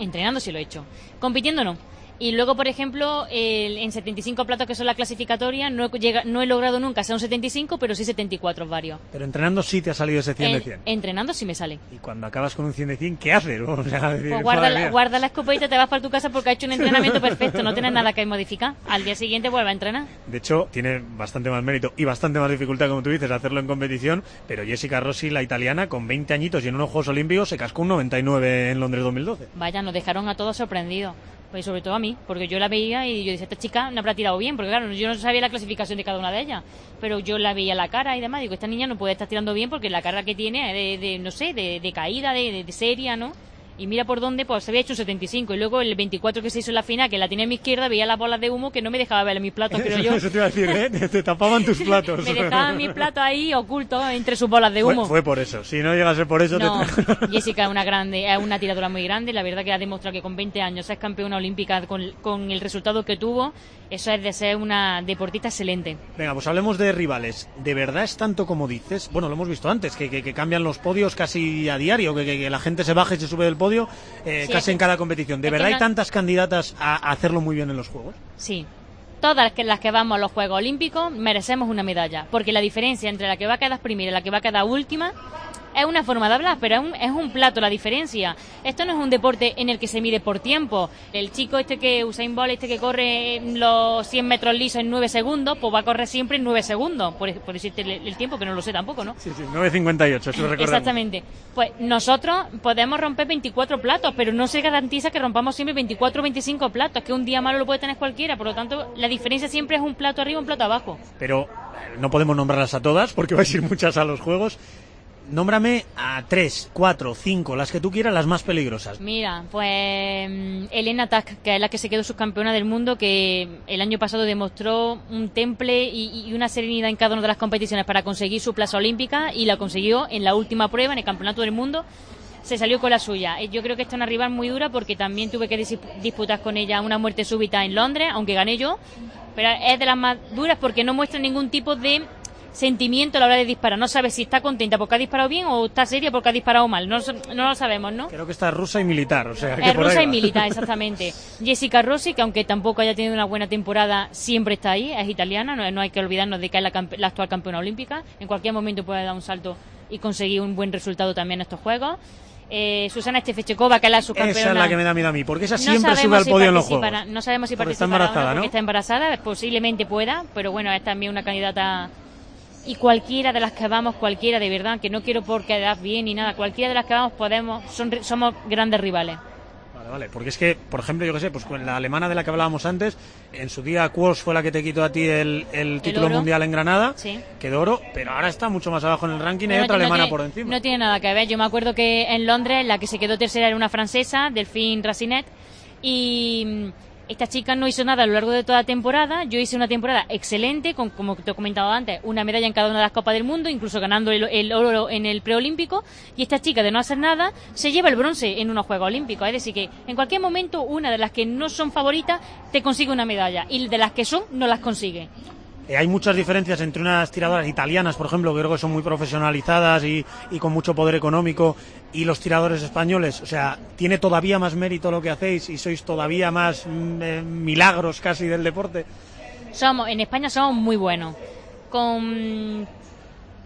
Entrenando sí lo he hecho. Compitiendo no. Y luego, por ejemplo, el- en 75 platos que son la clasificatoria, no he, llega- no he logrado nunca ser un 75, pero sí 74 varios. Pero entrenando sí te ha salido ese 100 de En- 100. entrenando sí me sale. Y cuando acabas con un 100 de 100, ¿qué haces? O sea, decir, Pues guarda, la, guarda la escopeta y te vas para tu casa porque ha hecho un entrenamiento perfecto, no tienes nada que modificar. Al día siguiente vuelve a entrenar. De hecho, tiene bastante más mérito y bastante más dificultad, como tú dices, hacerlo en competición. Pero Jessica Rossi, la italiana, con 20 añitos y en unos Juegos Olímpicos, se cascó un 99 en Londres 2012. Vaya, nos dejaron a todos sorprendidos. Pues sobre todo a mí, porque yo la veía y yo decía, esta chica no habrá tirado bien, porque claro, yo no sabía la clasificación de cada una de ellas, pero yo la veía la cara y demás, digo, esta niña no puede estar tirando bien porque la cara que tiene es de, no sé, de, de caída, de, de seria, ¿no? Y mira por dónde, pues se había hecho un 75 y luego el 24 que se hizo en la final, que la tenía a mi izquierda, veía las bolas de humo que no me dejaba ver mis platos, creo yo. Eso te iba a decir, ¿eh? Te, tapaban tus platos. me dejaban mis platos ahí ocultos entre sus bolas de humo. Fue, fue por eso. Si no llegase por eso, No, te... Jessica es una grande, es una tiradora muy grande. La verdad que ha demostrado que con 20 años es campeona olímpica con, con el resultado que tuvo. Eso es de ser una deportista excelente. Venga, pues hablemos de rivales. ¿De verdad es tanto como dices? Bueno, lo hemos visto antes, que, que- que cambian los podios casi a diario, que, que- que la gente se baja y se sube del podio eh, Sí, casi en cada competición. ¿De verdad hay tantas candidatas a, hacerlo muy bien en los Juegos? Sí. Todas las que, las que vamos a los Juegos Olímpicos merecemos una medalla, porque la diferencia entre la que va a quedar primera y la que va a quedar última es una forma de hablar, pero es un, es un plato la diferencia. Esto no es un deporte en el que se mide por tiempo. El chico este que Usain Bolt, este que corre los 100 metros lisos en 9 segundos, pues va a correr siempre en 9 segundos, por, por decirte el, el tiempo, que no lo sé tampoco, ¿no? Sí, sí, 9.58, eso lo. Exactamente. Pues nosotros podemos romper 24 platos, pero no se garantiza que rompamos siempre 24 o 25 platos, que un día malo lo puede tener cualquiera. Por lo tanto, la diferencia siempre es un plato arriba, un plato abajo. Pero eh, no podemos nombrarlas a todas porque vais a ir muchas a los Juegos. Nómbrame a tres, cuatro, cinco, las que tú quieras, las más peligrosas. Mira, pues mm, Elena Tak, que es la que se quedó subcampeona del mundo, que el año pasado demostró un temple y, y una serenidad en cada una de las competiciones para conseguir su plaza olímpica y la consiguió en la última prueba, en el Campeonato del Mundo. Se salió con la suya. Eh, Yo creo que esta es una rival muy dura porque también tuve que dis- disputar con ella una muerte súbita en Londres, aunque gané yo. Pero es de las más duras porque no muestra ningún tipo de sentimiento a la hora de disparar. No sabe si está contenta porque ha disparado bien o está seria porque ha disparado mal. No, no lo sabemos, ¿no? Creo que está rusa y militar, o sea, que Es por ahí rusa y militar, exactamente. Jessica Rossi, que aunque tampoco haya tenido una buena temporada, siempre está ahí, es italiana, no, no hay que olvidarnos de que es la, la actual campeona olímpica. En cualquier momento puede dar un salto y conseguir un buen resultado también en estos Juegos. Eh, Susana Estefechekova, que es la subcampeona. Esa es la que me da miedo a mí, porque esa No siempre sube sabemos al si podio en los Juegos. No sabemos si está participará o embarazada, porque ¿no? está embarazada, posiblemente pueda, pero bueno, es también una candidata. Y cualquiera de las que vamos, cualquiera de verdad, que no quiero por quedar bien ni nada, cualquiera de las que vamos podemos, son, somos grandes rivales. Vale, vale, porque es que, por ejemplo, yo que sé, pues con la alemana de la que hablábamos antes, en su día Quos fue la que te quitó a ti el, el título mundial en Granada, Sí. quedó oro, pero ahora está mucho más abajo en el ranking y hay No otra alemana por encima. No tiene nada que ver. Yo me acuerdo que en Londres la que se quedó tercera era una francesa, Delphine Racinet, y esta chica no hizo nada a lo largo de toda la temporada. Yo hice una temporada excelente, con, como te he comentado antes, una medalla en cada una de las Copas del Mundo, incluso ganando el, el oro en el preolímpico. Y esta chica, de no hacer nada, se lleva el bronce en unos Juegos Olímpicos. Es decir, que en cualquier momento una de las que no son favoritas te consigue una medalla, y de las que son, no las consigue. Eh, hay muchas diferencias entre unas tiradoras italianas, por ejemplo, que creo que son muy profesionalizadas y, con mucho poder económico, y los tiradores españoles. O sea, tiene todavía más mérito lo que hacéis y sois todavía más mm, eh, milagros casi del deporte. Somos, en España somos muy buenos. Con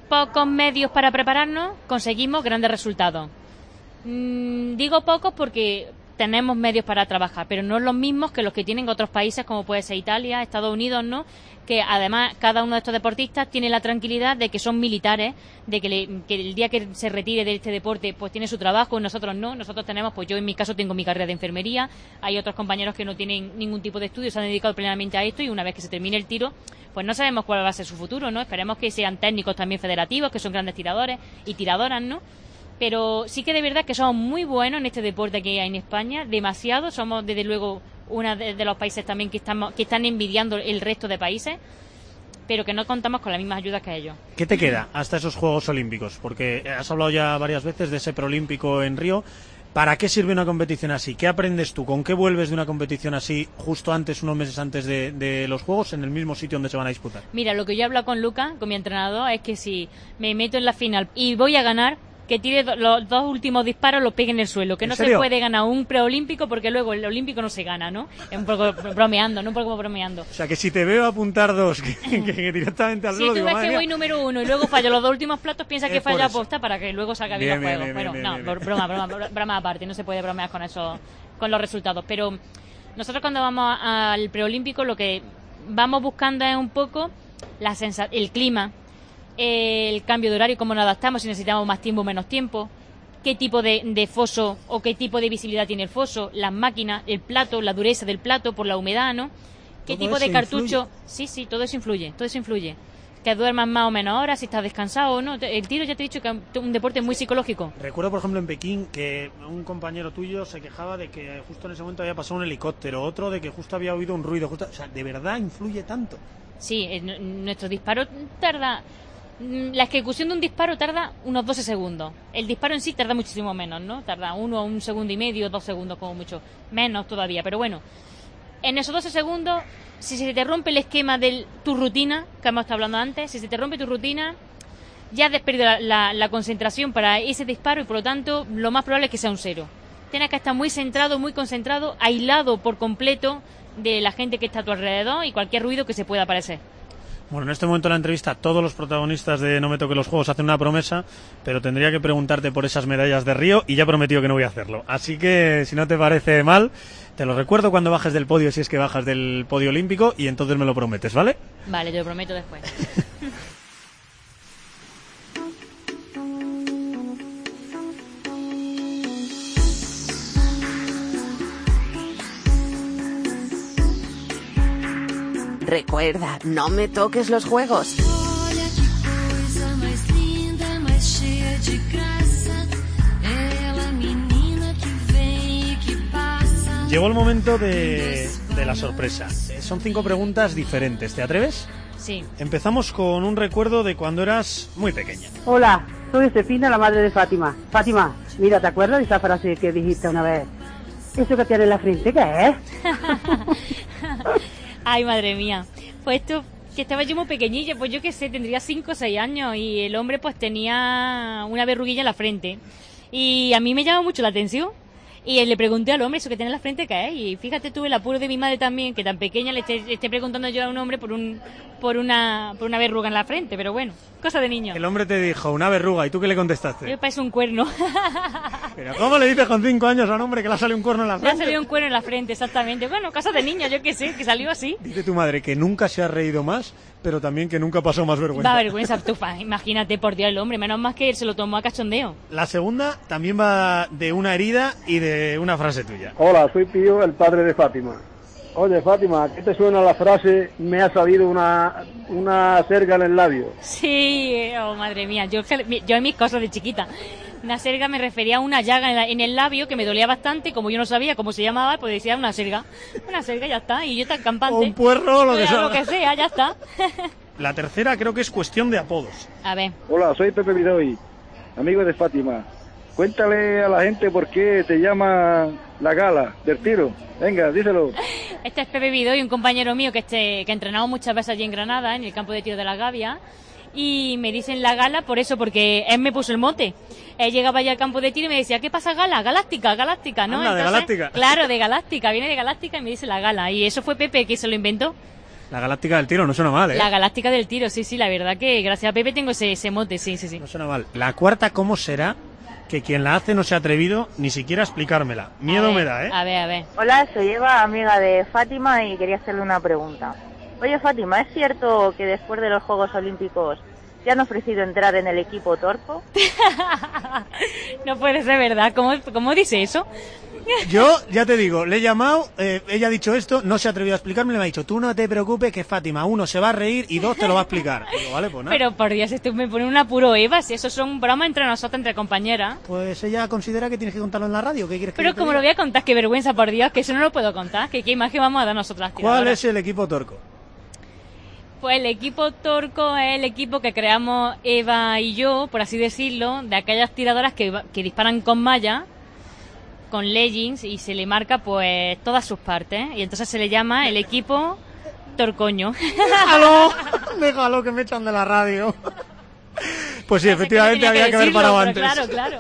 pocos medios para prepararnos conseguimos grandes resultados. Mm, digo pocos porque tenemos medios para trabajar, pero no los mismos que los que tienen otros países como puede ser Italia, Estados Unidos, ¿no? Que además cada uno de estos deportistas tiene la tranquilidad de que son militares, de que, le- que el día que se retire de este deporte pues tiene su trabajo, nosotros no, nosotros tenemos, pues yo en mi caso tengo mi carrera de enfermería, hay otros compañeros que no tienen ningún tipo de estudio, se han dedicado plenamente a esto y una vez que se termine el tiro, pues no sabemos cuál va a ser su futuro, ¿no? Esperemos que sean técnicos también federativos, que son grandes tiradores y tiradoras, ¿no? Pero sí que de verdad que somos muy buenos en este deporte que hay en España, demasiado, somos desde luego uno de, de los países también que estamos que están envidiando el resto de países, pero que no contamos con las mismas ayudas que ellos. ¿Qué te queda hasta esos Juegos Olímpicos? Porque has hablado ya varias veces de ese preolímpico en Río. ¿Para qué sirve una competición así? ¿Qué aprendes tú? ¿Con qué vuelves de una competición así justo antes, unos meses antes de, de los Juegos, en el mismo sitio donde se van a disputar? Mira, lo que yo he hablado con Luca, con mi entrenador, es que si me meto en la final y voy a ganar, que tire do- los dos últimos disparos, los pegue en el suelo. Que ¿En no se puede ganar un preolímpico porque luego el olímpico no se gana, ¿no? Es un poco bromeando, ¿no? Un poco bromeando. O sea, que si te veo apuntar dos que, que- que directamente al Si suelo, tú digo, ves que mía. voy número uno y luego fallo los dos últimos platos, piensa que falla aposta para que luego saca bien Bien, los bien, juegos. bien, bueno, bien, no, broma, broma, broma aparte, no se puede bromear con eso, con los resultados. Pero nosotros cuando vamos al preolímpico lo que vamos buscando es un poco la sensa- el clima, el cambio de horario, cómo nos adaptamos, si necesitamos más tiempo o menos tiempo, qué tipo de, de foso o qué tipo de visibilidad tiene el foso, las máquinas, el plato, la dureza del plato por la humedad, ¿no? ¿Qué Todo tipo de cartucho? Sí, sí, todo eso influye, todo eso influye. Que duermas más o menos horas, si estás descansado o no. El tiro ya te he dicho que es un deporte muy psicológico. Recuerdo, por ejemplo, en Pekín que un compañero tuyo se quejaba de que justo en ese momento había pasado un helicóptero, otro de que justo había oído un ruido. Justo, o sea, ¿de verdad influye tanto? Sí, en nuestro disparo tarda. Mm, La ejecución de un disparo tarda unos 12 segundos. El disparo en sí tarda muchísimo menos, ¿no? Tarda uno, un segundo y medio, dos segundos como mucho. Menos todavía, pero bueno. En esos 12 segundos, si se te rompe el esquema de tu rutina, que hemos estado hablando antes, si se te rompe tu rutina, ya has perdido la, la- la concentración para ese disparo y por lo tanto lo más probable es que sea un cero. Tienes que estar muy centrado, muy concentrado, aislado por completo de la gente que está a tu alrededor y cualquier ruido que se pueda aparecer. Bueno, en este momento de la entrevista todos los protagonistas de No me toque los juegos hacen una promesa, pero tendría que preguntarte por esas medallas de Río y ya he prometido que no voy a hacerlo. Así que si no te parece mal, te lo recuerdo cuando bajes del podio, si es que bajas del podio olímpico, y entonces me lo prometes, ¿vale? Vale, te lo prometo después. Recuerda, no me toques los juegos. E. Llegó el momento de, de la sorpresa. Son cinco preguntas diferentes, ¿te atreves? Sí. Empezamos con un recuerdo de cuando eras muy pequeña. Hola, soy Josefina, la madre de Fátima. Fátima, mira, ¿te acuerdas de esa frase que dijiste una vez? ¿Eso que tiene en la frente qué es? Ay, madre mía. Pues esto, que estaba yo muy pequeñilla, pues yo qué sé, tendría 5 o 6 años y el hombre pues tenía una verruguilla en la frente. Y a mí me llama mucho la atención. Y le pregunté al hombre eso que tiene en la frente qué es. Y fíjate, tuve el apuro de mi madre también, que tan pequeña le esté, esté preguntando yo a un hombre por un por una por una verruga en la frente. Pero bueno, cosa de niño. El hombre te dijo una verruga y tú qué le contestaste. Me parece un cuerno. Pero ¿cómo le dices con cinco años a un hombre que le ha salido un cuerno en la Me ha frente? salido un cuerno en la frente, exactamente. Bueno, cosa de niño, yo qué sé, que salió así. Dice tu madre que nunca se ha reído más, pero también que nunca pasó más vergüenza. Da vergüenza, tú, pa, imagínate, por Dios, el hombre. Menos más que él se lo tomó a cachondeo. La segunda también va de una herida y de una frase tuya. Hola, soy Pío, el padre de Fátima. Oye, Fátima, ¿qué te suena la frase me ha salido una, una serga en el labio? Sí, oh madre mía, yo, yo en mis cosas de chiquita. Una serga me refería a una llaga en, la- en el labio que me dolía bastante, como yo no sabía cómo se llamaba, pues decía una serga. Una serga, ya está, y yo tan campante. O un puerro, lo que sea. Lo que sea, ya está. La tercera creo que es cuestión de apodos. A ver, Hola, soy Pepe Vidoy, amigo de Fátima. Cuéntale a la gente por qué te llama la gala del tiro. Venga, díselo. este es Pepe Vido y un compañero mío que, este, que ha entrenado muchas veces allí en Granada, en el campo de tiro de la Gavia. Y me dicen la gala por eso, porque él me puso el mote. Él llegaba allá al campo de tiro y me decía, ¿qué pasa gala? Galáctica, galáctica, ¿no? Anda, de Galáctica. Claro, de galáctica, viene de galáctica y me dice la gala. Y eso fue Pepe que se lo inventó. La galáctica del tiro no suena mal, ¿eh? La galáctica del tiro, sí, sí, la verdad que gracias a Pepe tengo ese, ese mote, sí, sí, sí. No suena mal. La cuarta, ¿cómo será que quien la hace no se ha atrevido ni siquiera a explicármela? Miedo A ver, me da, ¿eh? A ver, a ver. Hola, soy Eva, amiga de Fátima y quería hacerle una pregunta. Oye, Fátima, ¿es cierto que después de los Juegos Olímpicos te han ofrecido entrar en el equipo Torco? No puede ser verdad, ¿cómo, cómo dice eso? Yo, ya te digo, le he llamado, eh, ella ha dicho esto, no se ha atrevido a explicarme, me ha dicho, tú no te preocupes que Fátima, uno, se va a reír y dos, te lo va a explicar. Digo, vale, pues nada. Pero por Dios, esto me pone un apuro, Eva, si eso son bromas entre nosotros, entre compañeras. Pues ella considera que tienes que contarlo en la radio, ¿qué quieres que Pero como lo voy a contar, qué vergüenza, por Dios, que eso no lo puedo contar, que qué imagen vamos a dar nosotras. ¿Cuál es el equipo torco? Pues el equipo Torco es el equipo que creamos Eva y yo, por así decirlo, de aquellas tiradoras que, que disparan con malla, con leggings, y se le marca pues todas sus partes. Y entonces se le llama el equipo Torcoño. Déjalo, déjalo que me echan de la radio. Pues sí, efectivamente había que haber parado antes. Claro, claro.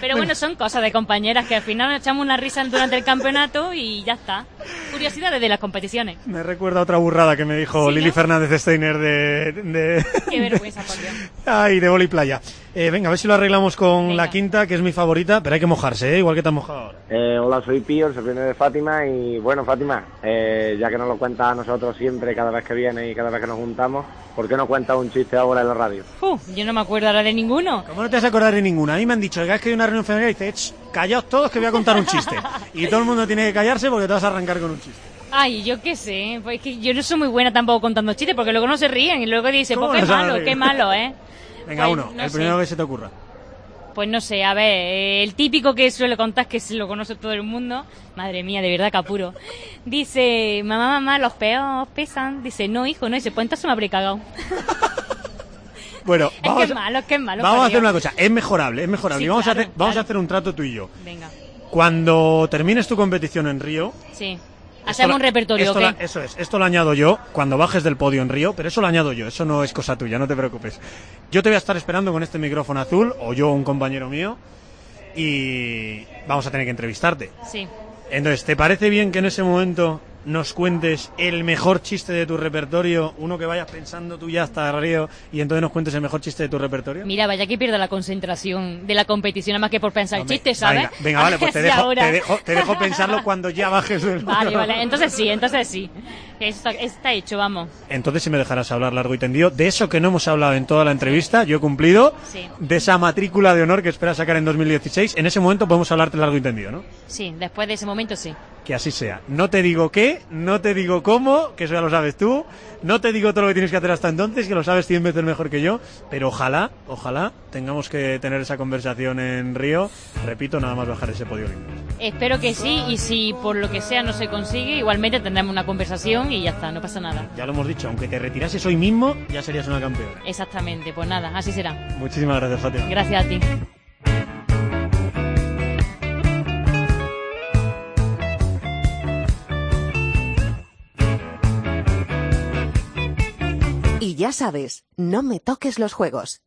Pero bueno, son cosas de compañeras que al final nos echamos una risa durante el campeonato y ya está. Curiosidades de las competiciones. Me recuerda otra burrada que me dijo Sí, Lili ¿no? Fernández Steiner de, de, Qué vergüenza, por Dios. ay, de boli playa. Eh, venga, a ver si lo arreglamos con la quinta, que es mi favorita, pero hay que mojarse, ¿eh? igual que te has mojado ahora. Eh, hola, soy Pío, el sobrino de Fátima y bueno, Fátima, eh, ya que nos lo cuentas a nosotros siempre, cada vez que viene y cada vez que nos juntamos, ¿por qué no cuentas un chiste ahora en la radio? Uf, yo no me acuerdo ahora de ninguno. ¿Cómo no te vas a acordar de ninguna? A mí me han dicho que vez que hay una reunión familiar dice, "Ch, callaos todos que voy a contar un chiste. y todo el mundo tiene que callarse porque te vas a arrancar con un chiste. Ay, yo qué sé, pues es que yo no soy muy buena tampoco contando chistes porque luego no se ríen y luego dicen, ¿Cómo pues qué no malo, qué malo, ¿eh? Venga, Pues, uno, no el sé. primero que se te ocurra. Pues no sé, a ver, eh, el típico que suele contar, que se lo conoce todo el mundo, madre mía, de verdad, capuro. Dice, mamá, mamá, los peos pesan. Dice, no, hijo, no, dice, pues entonces me habré cagado. Bueno, Es vamos, que es malo, es que malo. vamos a hacer una cosa, es mejorable, es mejorable. Sí, Y vamos, a hacer, vamos a claro. hacer un trato tú y yo. Venga, Cuando termines tu competición en Río, sí. Hacemos un repertorio, esto eso es, esto lo añado yo cuando bajes del podio en Río, pero eso lo añado yo, eso no es cosa tuya, no te preocupes. Yo te voy a estar esperando con este micrófono azul, o yo un compañero mío, y vamos a tener que entrevistarte. Sí. Entonces, ¿te parece bien que en ese momento nos cuentes el mejor chiste de tu repertorio, uno que vayas pensando tú ya hasta Río, y entonces nos cuentes el mejor chiste de tu repertorio? Mira, vaya que pierda la concentración de la competición, nada más que por pensar chistes, ¿sabes? Venga, venga, vale, pues dejo, te, dejo, te dejo pensarlo cuando ya bajes del Vale, vale, entonces sí, entonces sí. Está, está hecho, vamos. Entonces, si me dejarás hablar largo y tendido, de eso que no hemos hablado en toda la entrevista, yo he cumplido, Sí. de esa matrícula de honor que esperas sacar en 2016, en ese momento podemos hablarte largo y tendido, ¿no? Sí, después de ese momento sí. Que así sea. No te digo qué, no te digo cómo, que eso ya lo sabes tú, no te digo todo lo que tienes que hacer hasta entonces, que lo sabes 100 veces mejor que yo, pero ojalá, ojalá tengamos que tener esa conversación en Río, repito, nada más bajar ese podio olímpico. Espero que sí, y si por lo que sea no se consigue, igualmente tendremos una conversación y ya está, no pasa nada. Ya lo hemos dicho, aunque te retirases hoy mismo, ya serías una campeona. Exactamente, pues nada, así será. Muchísimas gracias, Fátima. Gracias a ti. Ya sabes, no me toques los juegos.